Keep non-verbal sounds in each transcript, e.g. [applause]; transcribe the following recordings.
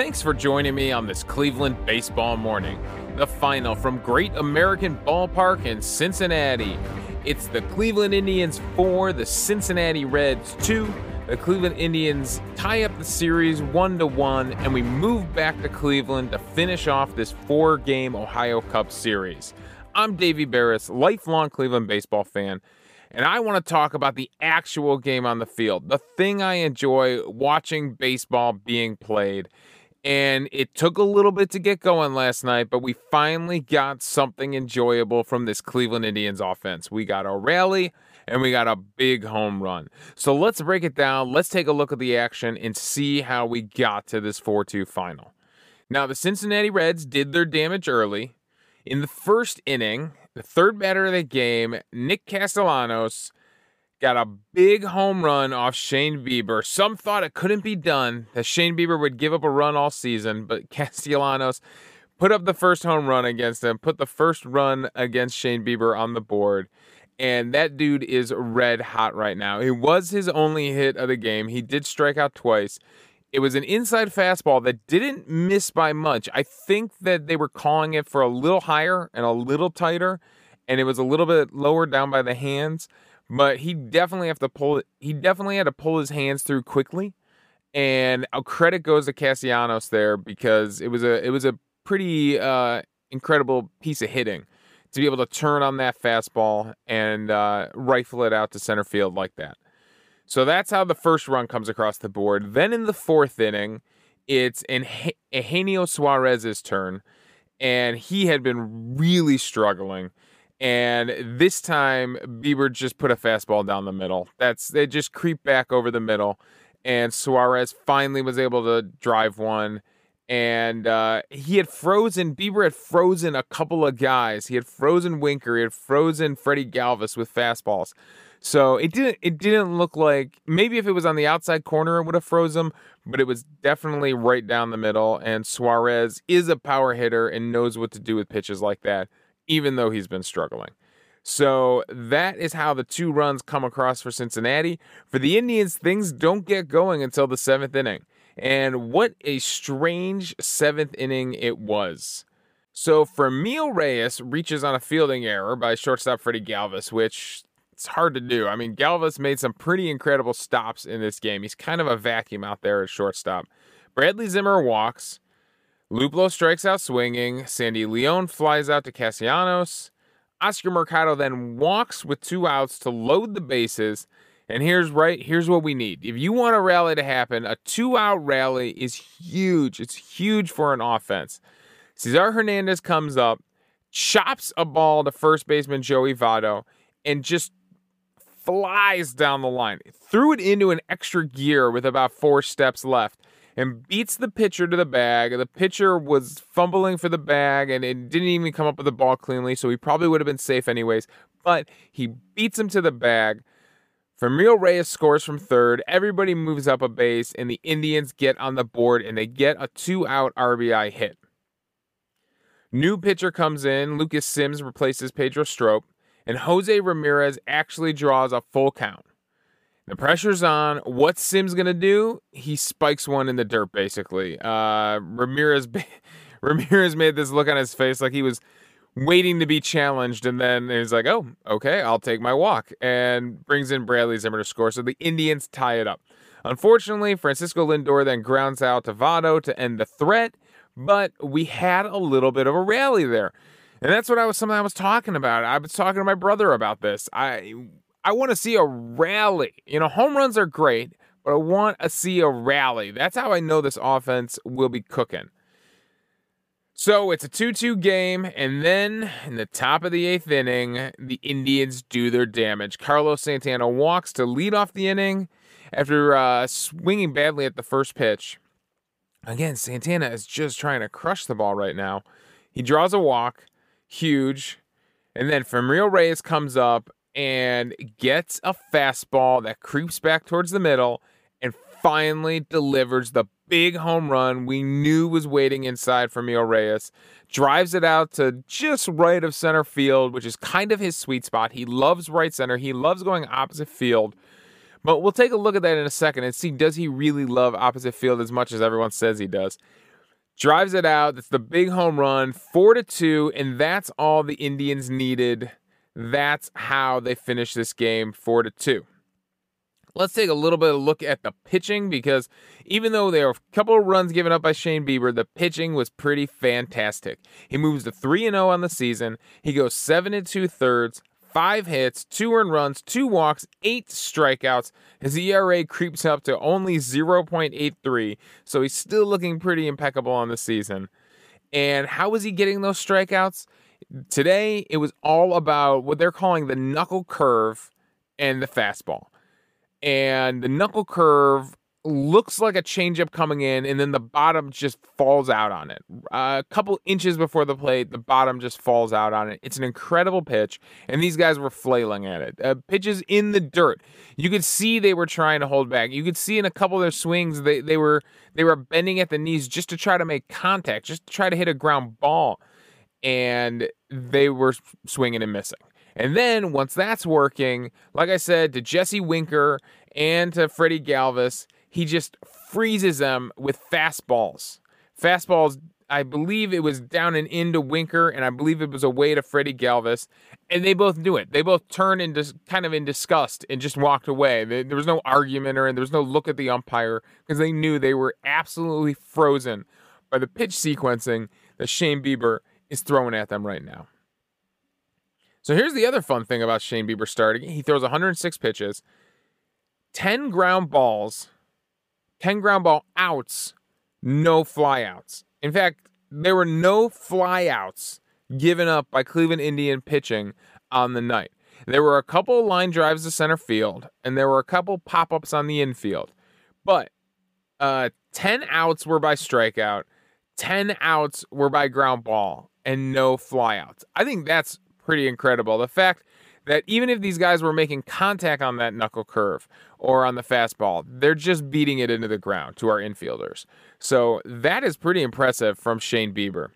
Thanks for joining me on this Cleveland baseball morning. The final from Great American Ballpark in Cincinnati. It's the Cleveland Indians 4, the Cincinnati Reds 2. The Cleveland Indians tie up the series 1 to 1 and we move back to Cleveland to finish off this four-game Ohio Cup series. I'm Davey Berris, lifelong Cleveland baseball fan, and I want to talk about the actual game on the field, the thing I enjoy watching baseball being played. And it took a little bit to get going last night, but we finally got something enjoyable from this Cleveland Indians offense. We got a rally and we got a big home run. So let's break it down. Let's take a look at the action and see how we got to this 4 2 final. Now, the Cincinnati Reds did their damage early. In the first inning, the third batter of the game, Nick Castellanos, got a big home run off Shane Bieber. Some thought it couldn't be done, that Shane Bieber would give up a run all season, but [laughs] Castellanos put up the first home run against him, put the first run against Shane Bieber on the board. And that dude is red hot right now. It was his only hit of the game. He did strike out twice. It was an inside fastball that didn't miss by much. I think that they were calling it for a little higher and a little tighter, and it was a little bit lower down by the hands. But he definitely have to pull. He definitely had to pull his hands through quickly, and a credit goes to Castellanos there because it was a it was a pretty uh, incredible piece of hitting to be able to turn on that fastball and uh, rifle it out to center field like that. So that's how the first run comes across the board. Then in the fourth inning, it's in Eugenio Suarez's turn, and he had been really struggling. And this time, Bieber just put a fastball down the middle. That's they just creep back over the middle, and Suarez finally was able to drive one. And uh, he had frozen. Bieber had frozen a couple of guys. He had frozen Winker. He had frozen Freddie Galvis with fastballs. So it didn't it didn't look like maybe if it was on the outside corner it would have froze him, but it was definitely right down the middle. And Suarez is a power hitter and knows what to do with pitches like that, even though he's been struggling. So that is how the two runs come across for Cincinnati. For the Indians, things don't get going until the seventh inning. And what a strange seventh inning it was. So Franmil Reyes reaches on a fielding error by shortstop Freddie Galvis, which it's hard to do. I mean, Galvis made some pretty incredible stops in this game. He's kind of a vacuum out there at shortstop. Bradley Zimmer walks. Luplow strikes out swinging. Sandy Leon flies out to Castellanos. Oscar Mercado then walks with two outs to load the bases. And here's right, here's what we need. If you want a rally to happen, a two-out rally is huge. It's huge for an offense. Cesar Hernandez comes up, chops a ball to first baseman Joey Votto, and just flies down the line, threw it into an extra gear with about four steps left, and beats the pitcher to the bag. The pitcher was fumbling for the bag and it didn't even come up with the ball cleanly, so he probably would have been safe anyways. But he beats him to the bag. Franmil Reyes scores from third. Everybody moves up a base, and the Indians get on the board and they get a two out RBI hit. New pitcher comes in. Lucas Sims replaces Pedro Strop and Jose Ramirez actually draws a full count. The pressure's on. What's Sims gonna do? He spikes one in the dirt, basically. Uh, Ramirez, [laughs] Ramirez made this look on his face like he was waiting to be challenged, and then he's like, "Oh, okay, I'll take my walk," and brings in Bradley Zimmer to score. So the Indians tie it up. Unfortunately, Francisco Lindor then grounds out to to end the threat, but we had a little bit of a rally there. And that's what I was something I was talking about. I was talking to my brother about this. I I want to see a rally. You know, home runs are great, but I want to see a rally. That's how I know this offense will be cooking. So it's a 2 2 game, and then in the top of the eighth inning, the Indians do their damage. Carlos Santana walks to lead off the inning after uh, swinging badly at the first pitch. Again, Santana is just trying to crush the ball right now. He draws a walk, huge. And then Franmil Reyes comes up and gets a fastball that creeps back towards the middle and finally delivers the big home run we knew was waiting inside Franmil Reyes. Drives it out to just right of center field, which is kind of his sweet spot. He loves right center. He loves going opposite field. But we'll take a look at that in a second and see does he really love opposite field as much as everyone says he does. drives it out. That's the big home run, four to two, and that's all the Indians needed. That's how they finished this game, four to two. Let's take a little bit of a look at the pitching because even though there were a couple of runs given up by Shane Bieber, the pitching was pretty fantastic. He moves to 3 0 on the season. He goes 7 and 2 thirds, five hits, two earned runs, two walks, eight strikeouts. His ERA creeps up to only 0.83, so he's still looking pretty impeccable on the season. And how was he getting those strikeouts? Today, it was all about what they're calling the knuckle curve and the fastball. And the knuckle curve looks like a changeup coming in, and then the bottom just falls out on it. Uh, a couple inches before the plate, the bottom just falls out on it. It's an incredible pitch, and these guys were flailing at it. Uh, pitches in the dirt. You could see they were trying to hold back. You could see in a couple of their swings they they were they were bending at the knees just to try to make contact, just to try to hit a ground ball, and they were swinging and missing. And then once that's working, like I said, to Jesse Winker and to Freddie Galvis, he just freezes them with fastballs. Fastballs, I believe it was down and into Winker, and I believe it was away to Freddie Galvis, and they both knew it. They both turned into kind of in disgust and just walked away. There was no argument or there was no look at the umpire because they knew they were absolutely frozen by the pitch sequencing that Shane Bieber is throwing at them right now. So here's the other fun thing about Shane Bieber starting. He throws 106 pitches, 10 ground balls 10 ground ball outs, no flyouts. In fact, there were no flyouts given up by Cleveland Indian pitching on the night. There were a couple line drives to center field, and there were a couple pop ups on the infield. But uh, 10 outs were by strikeout, 10 outs were by ground ball, and no flyouts. I think that's pretty incredible. The fact that even if these guys were making contact on that knuckle curve or on the fastball, they're just beating it into the ground to our infielders. So that is pretty impressive from Shane Bieber.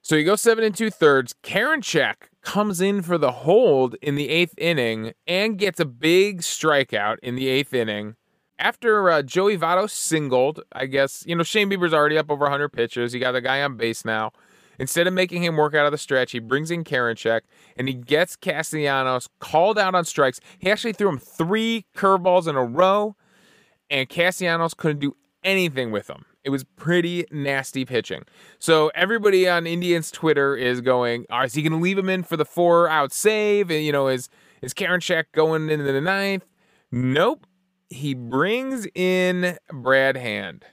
So you go seven and two thirds. Karinchak comes in for the hold in the eighth inning and gets a big strikeout in the eighth inning. After uh, Joey Votto singled, I guess, you know, Shane Bieber's already up over 100 pitches. You got a guy on base now. Instead of making him work out of the stretch, he brings in Karinchak and he gets Castellanos called out on strikes. He actually threw him three curveballs in a row, and Castellanos couldn't do anything with them. It was pretty nasty pitching. So everybody on Indians Twitter is going, oh, is he going to leave him in for the four out save? And, you know, is is Karinchak going into the ninth? Nope. He brings in Brad Hand.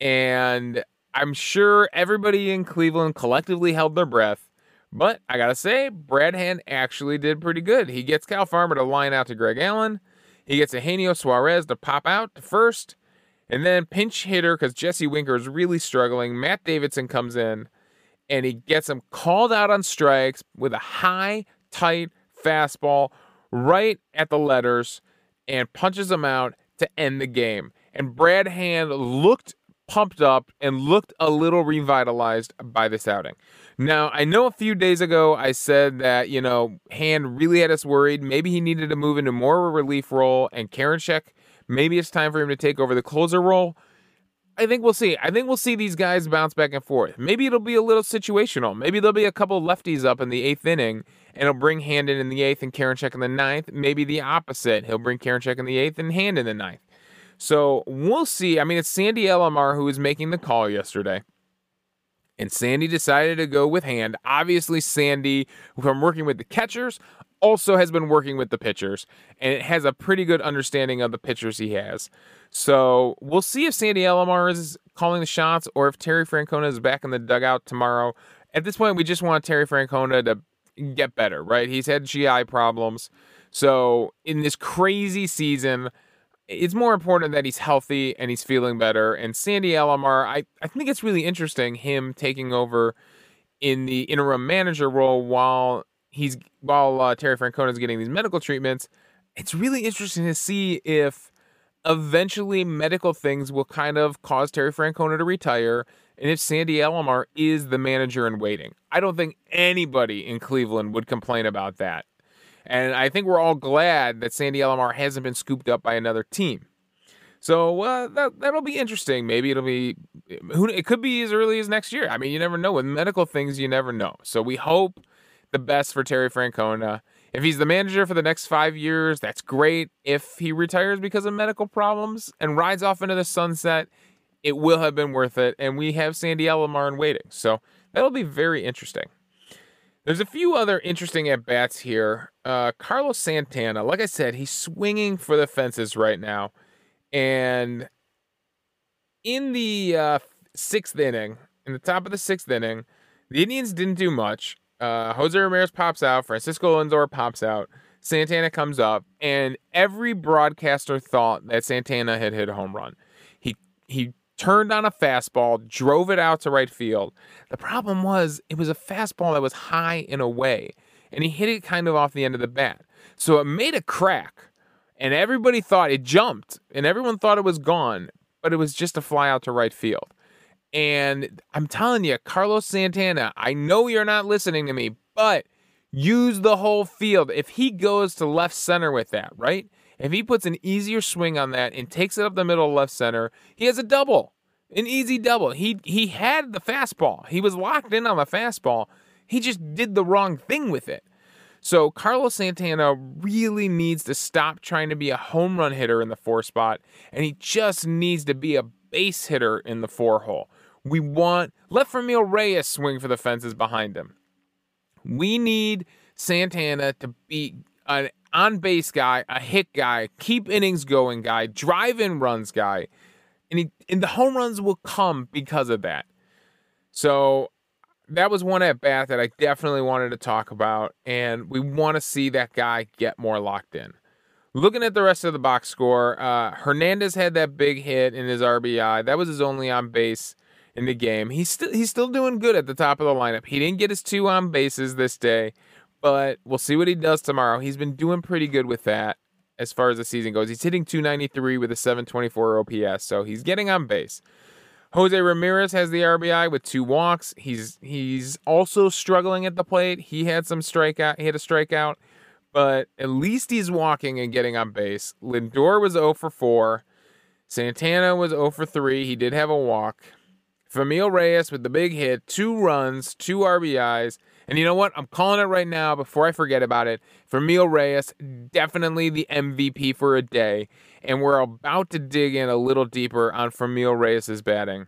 And I'm sure everybody in Cleveland collectively held their breath. But I gotta say, Brad Hand actually did pretty good. He gets Kyle Farmer to line out to Greg Allen. He gets Eugenio Suarez to pop out to first. And then pinch hitter, because Jesse Winker is really struggling. Matt Davidson comes in and he gets him called out on strikes with a high, tight fastball right at the letters and punches him out to end the game. And Brad Hand looked pumped up and looked a little revitalized by this outing. Now, I know a few days ago I said that, you know, Hand really had us worried. Maybe he needed to move into more of a relief role, and Karinchak, maybe it's time for him to take over the closer role. I think we'll see. I think we'll see these guys bounce back and forth. Maybe it'll be a little situational. Maybe there'll be a couple lefties up in the eighth inning, and he'll bring Handon in the eighth and Karinchak in the ninth. Maybe the opposite. He'll bring Karinchak in the eighth and Handon in the ninth. So we'll see. I mean, it's Sandy Alomar who was making the call yesterday. And Sandy decided to go with hand. Obviously, Sandy, from working with the catchers, also has been working with the pitchers and it has a pretty good understanding of the pitchers he has. So we'll see if Sandy Alomar is calling the shots or if Terry Francona is back in the dugout tomorrow. At this point, we just want Terry Francona to get better, right? He's had GI problems. So in this crazy season, it's more important that he's healthy and he's feeling better. And Sandy Alomar, I, I think it's really interesting him taking over in the interim manager role while he's while uh, Terry Francona is getting these medical treatments. It's really interesting to see if eventually medical things will kind of cause Terry Francona to retire and if Sandy Alomar is the manager in waiting. I don't think anybody in Cleveland would complain about that. And I think we're all glad that Sandy Alomar hasn't been scooped up by another team. So uh, that that'll be interesting. Maybe it'll be who it could be as early as next year. I mean, you never know with medical things. You never know. So we hope the best for Terry Francona. If he's the manager for the next five years, that's great. If he retires because of medical problems and rides off into the sunset, it will have been worth it. And we have Sandy Alomar in waiting. So that'll be very interesting. There's a few other interesting at bats here. Uh, Carlos Santana, like I said, he's swinging for the fences right now. And in the uh, sixth inning, in the top of the sixth inning, the Indians didn't do much. Uh, Jose Ramirez pops out, Francisco Lindor pops out, Santana comes up, and every broadcaster thought that Santana had hit a home run. He he turned on a fastball, drove it out to right field. The problem was it was a fastball that was high and away, and he hit it kind of off the end of the bat. So it made a crack, and everybody thought it jumped, and everyone thought it was gone, but it was just a fly out to right field. And I'm telling you, Carlos Santana, I know you're not listening to me, but use the whole field. If he goes to left center with that, right? If he puts an easier swing on that and takes it up the middle left center, he has a double. An easy double. He he had the fastball. He was locked in on the fastball. He just did the wrong thing with it. So Carlos Santana really needs to stop trying to be a home run hitter in the four spot, and he just needs to be a base hitter in the four hole. We want let Franmil Reyes swing for the fences behind him. We need Santana to be an on base guy, a hit guy, keep innings going guy, drive in runs guy. And, he, and the home runs will come because of that. So that was one at bat that I definitely wanted to talk about. And we want to see that guy get more locked in. Looking at the rest of the box score, uh, Hernandez had that big hit in his RBI. That was his only on base in the game. He's still he's still doing good at the top of the lineup. He didn't get his two on bases this day, but we'll see what he does tomorrow. He's been doing pretty good with that as far as the season goes. He's hitting 293 with a 724 OPS, so he's getting on base. Jose Ramirez has the RBI with two walks. He's he's also struggling at the plate. He had some strikeout. He had a strikeout, but at least he's walking and getting on base. Lindor was 0 for 4. Santana was 0 for 3. He did have a walk. Franmil Reyes with the big hit, two runs, two RBIs. And you know what? I'm calling it right now before I forget about it. Franmil Reyes, definitely the MVP for a day. And we're about to dig in a little deeper on Franmil Reyes' batting.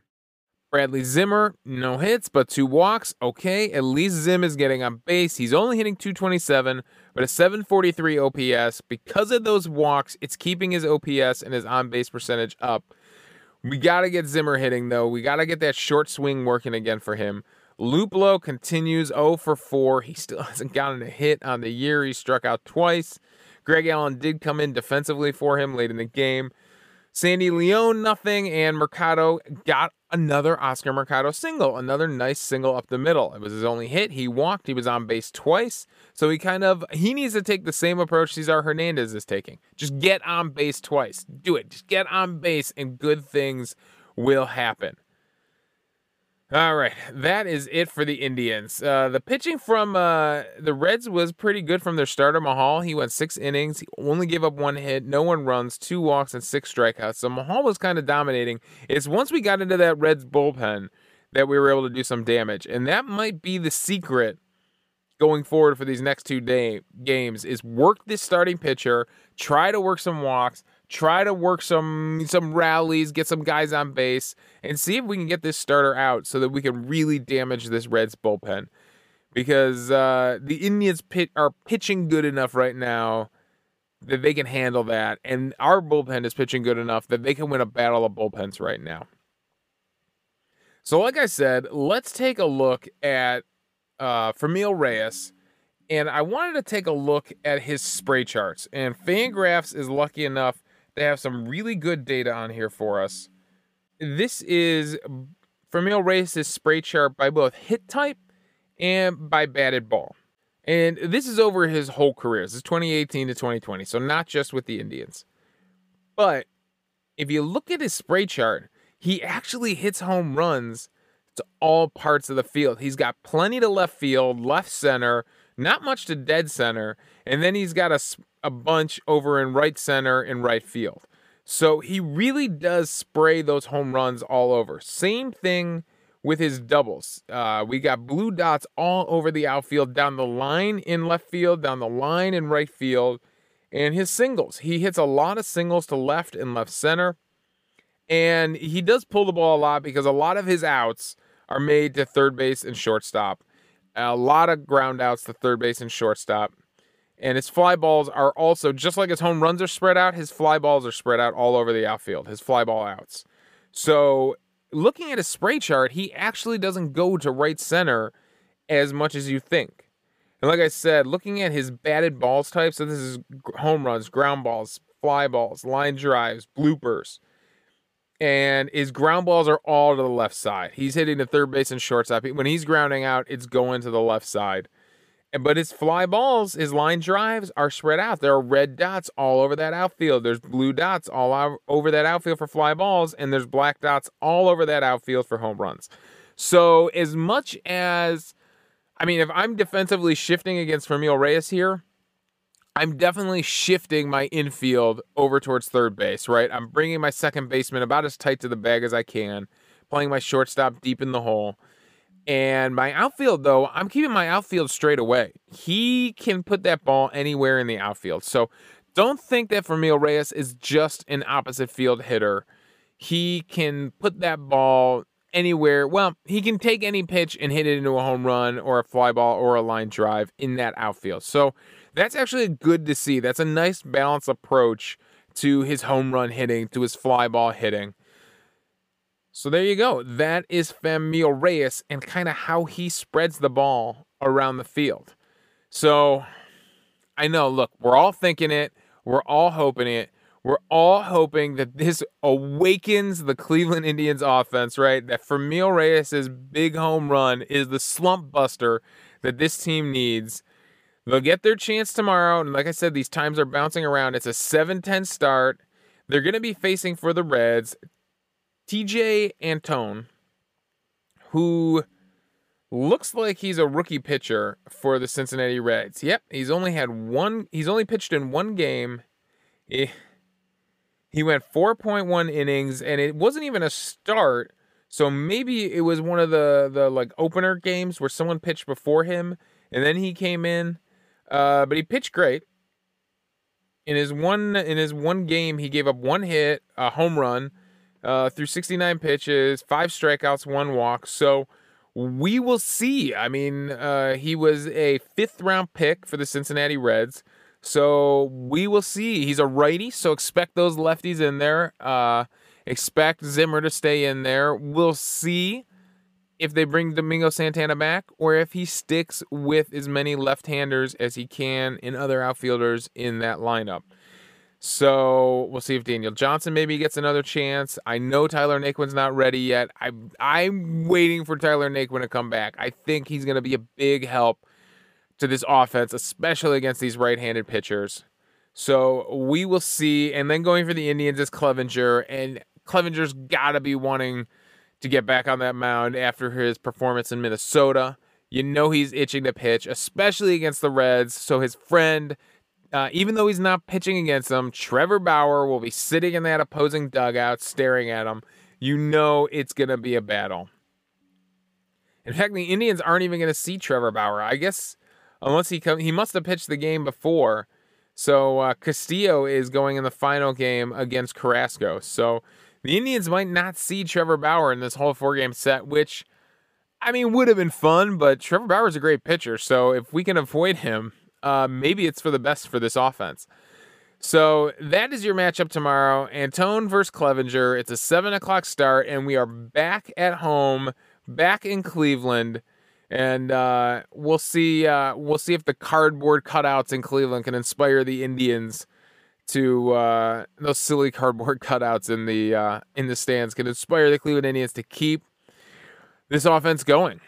Bradley Zimmer, no hits, but two walks. Okay, at least Zim is getting on base. He's only hitting 227, but a 743 OPS. Because of those walks, it's keeping his OPS and his on base percentage up. We got to get Zimmer hitting, though. We got to get that short swing working again for him. Luplow continues 0 for 4. He still [laughs] hasn't gotten a hit on the year. He struck out twice. Greg Allen did come in defensively for him late in the game. Sandy Leon, nothing. And Mercado got another Oscar Mercado single, another nice single up the middle. It was his only hit. He walked. He was on base twice. So he kind of he needs to take the same approach Cesar Hernandez is taking. Just get on base twice. Do it. Just get on base and good things will happen. All right, that is it for the Indians. Uh, the pitching from uh, the Reds was pretty good from their starter Mahal. He went six innings. He only gave up one hit, no one runs, two walks, and six strikeouts. So Mahal was kind of dominating. It's once we got into that Reds bullpen that we were able to do some damage, and that might be the secret going forward for these next two day games. Is work this starting pitcher, try to work some walks try to work some some rallies, get some guys on base, and see if we can get this starter out so that we can really damage this Reds bullpen. Because uh, the Indians pit, are pitching good enough right now that they can handle that, and our bullpen is pitching good enough that they can win a battle of bullpens right now. So, like I said, let's take a look at uh, Reyes and I wanted to take a look at his spray charts. And Fangraphs is lucky enough they have some really good data on here for us. This is Franmil Reyes' spray chart by both hit type and by batted ball. And this is over his whole career. This is 2018 to 2020, so not just with the Indians. But if you look at his spray chart, he actually hits home runs to all parts of the field. He's got plenty to left field, left center, not much to dead center, and then he's got a, a bunch over in right center and right field. So he really does spray those home runs all over. Same thing with his doubles. Uh, we got blue dots all over the outfield, down the line in left field, down the line in right field, and his singles. He hits a lot of singles to left and left center. And he does pull the ball a lot because a lot of his outs are made to third base and shortstop. A lot of ground outs to third base and shortstop. And his fly balls are also, just like his home runs are spread out, his fly balls are spread out all over the outfield, his fly ball outs. So, looking at his spray chart, he actually doesn't go to right center as much as you think. And like I said, looking at his batted balls type, so this is home runs, ground balls, fly balls, line drives, bloopers. And his ground balls are all to the left side. He's hitting the third base and shortstop. When he's grounding out, it's going to the left side. But his fly balls, his line drives are spread out. There are red dots all over that outfield. There's blue dots all over that outfield for fly balls, and there's black dots all over that outfield for home runs. So, as much as, I mean, if I'm defensively shifting against Franmil Reyes here, I'm definitely shifting my infield over towards third base, right? I'm bringing my second baseman about as tight to the bag as I can, playing my shortstop deep in the hole. And my outfield, though, I'm keeping my outfield straight away. He can put that ball anywhere in the outfield. So don't think that Franmil Reyes is just an opposite field hitter. He can put that ball anywhere. Well, he can take any pitch and hit it into a home run or a fly ball or a line drive in that outfield. So that's actually good to see. That's a nice balanced approach to his home run hitting, to his fly ball hitting. So there you go. That is Franmil Reyes and kind of how he spreads the ball around the field. So I know, look, we're all thinking it, we're all hoping it. We're all hoping that this awakens the Cleveland Indians offense, right? That Franmil Reyes' big home run is the slump buster that this team needs. They'll get their chance tomorrow. And like I said, these times are bouncing around. It's a 7 10 start. They're going to be facing for the Reds. Tejay Antone, who looks like he's a rookie pitcher for the Cincinnati Reds. Yep, he's only had one. He's only pitched in one game. He, he went 4.1 innings, and it wasn't even a start. So maybe it was one of the the like opener games where someone pitched before him, and then he came in. Uh, but he pitched great. In his one in his one game, he gave up one hit, a home run uh, through 69 pitches, five strikeouts, one walk. So we will see. I mean, uh, he was a fifth round pick for the Cincinnati Reds. So we will see. He's a righty, so expect those lefties in there. Uh, expect Zimmer to stay in there. We'll see if they bring Domingo Santana back or if he sticks with as many left handers as he can in other outfielders in that lineup. So we'll see if Daniel Johnson maybe gets another chance. I know Tyler Naquin's not ready yet. I I'm waiting for Tyler Naquin to come back. I think he's going to be a big help to this offense, especially against these right-handed pitchers. So we will see. And then going for the Indians is Clevinger, and Clevinger's got to be wanting to get back on that mound after his performance in Minnesota. You know he's itching to pitch, especially against the Reds. So his friend uh, even though he's not pitching against them, Trevor Bauer will be sitting in that opposing dugout staring at him. You know it's going to be a battle. In fact, the Indians aren't even going to see Trevor Bauer. I guess unless he come, he must have pitched the game before. So uh, Castillo is going in the final game against Carrasco. So the Indians might not see Trevor Bauer in this whole four game set, which I mean would have been fun. But Trevor Bauer is a great pitcher, so if we can avoid him, uh, maybe it's for the best for this offense. So that is your matchup tomorrow. Antone versus Clevinger. It's a seven o'clock start, and we are back at home, back in Cleveland, and uh, we'll see. Uh, we'll see if the cardboard cutouts in Cleveland can inspire the Indians to uh, those silly [laughs] cardboard cutouts in the uh, in the stands can inspire the Cleveland Indians to keep this offense going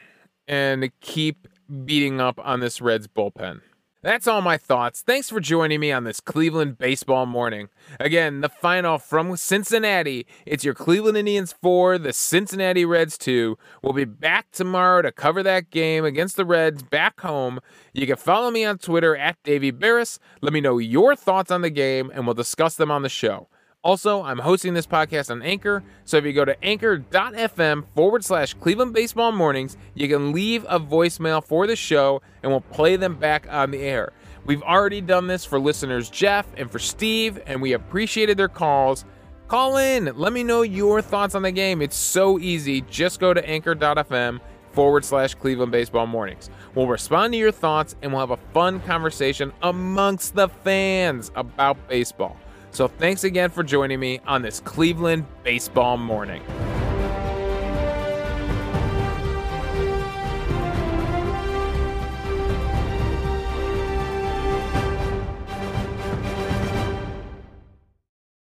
and keep beating up on this Reds bullpen. That's all my thoughts. Thanks for joining me on this Cleveland baseball morning. Again, the final from Cincinnati. It's your Cleveland Indians 4, the Cincinnati Reds 2. We'll be back tomorrow to cover that game against the Reds back home. You can follow me on Twitter at Davey Berris. Let me know your thoughts on the game, and we'll discuss them on the show. Also, I'm hosting this podcast on Anchor, so if you go to anchor.fm forward slash Cleveland Baseball Mornings, you can leave a voicemail for the show and we'll play them back on the air. We've already done this for listeners Jeff and for Steve, and we appreciated their calls. Call in, let me know your thoughts on the game. It's so easy. Just go to anchor.fm forward slash Cleveland Baseball Mornings. We'll respond to your thoughts and we'll have a fun conversation amongst the fans about baseball. So thanks again for joining me on this Cleveland baseball morning.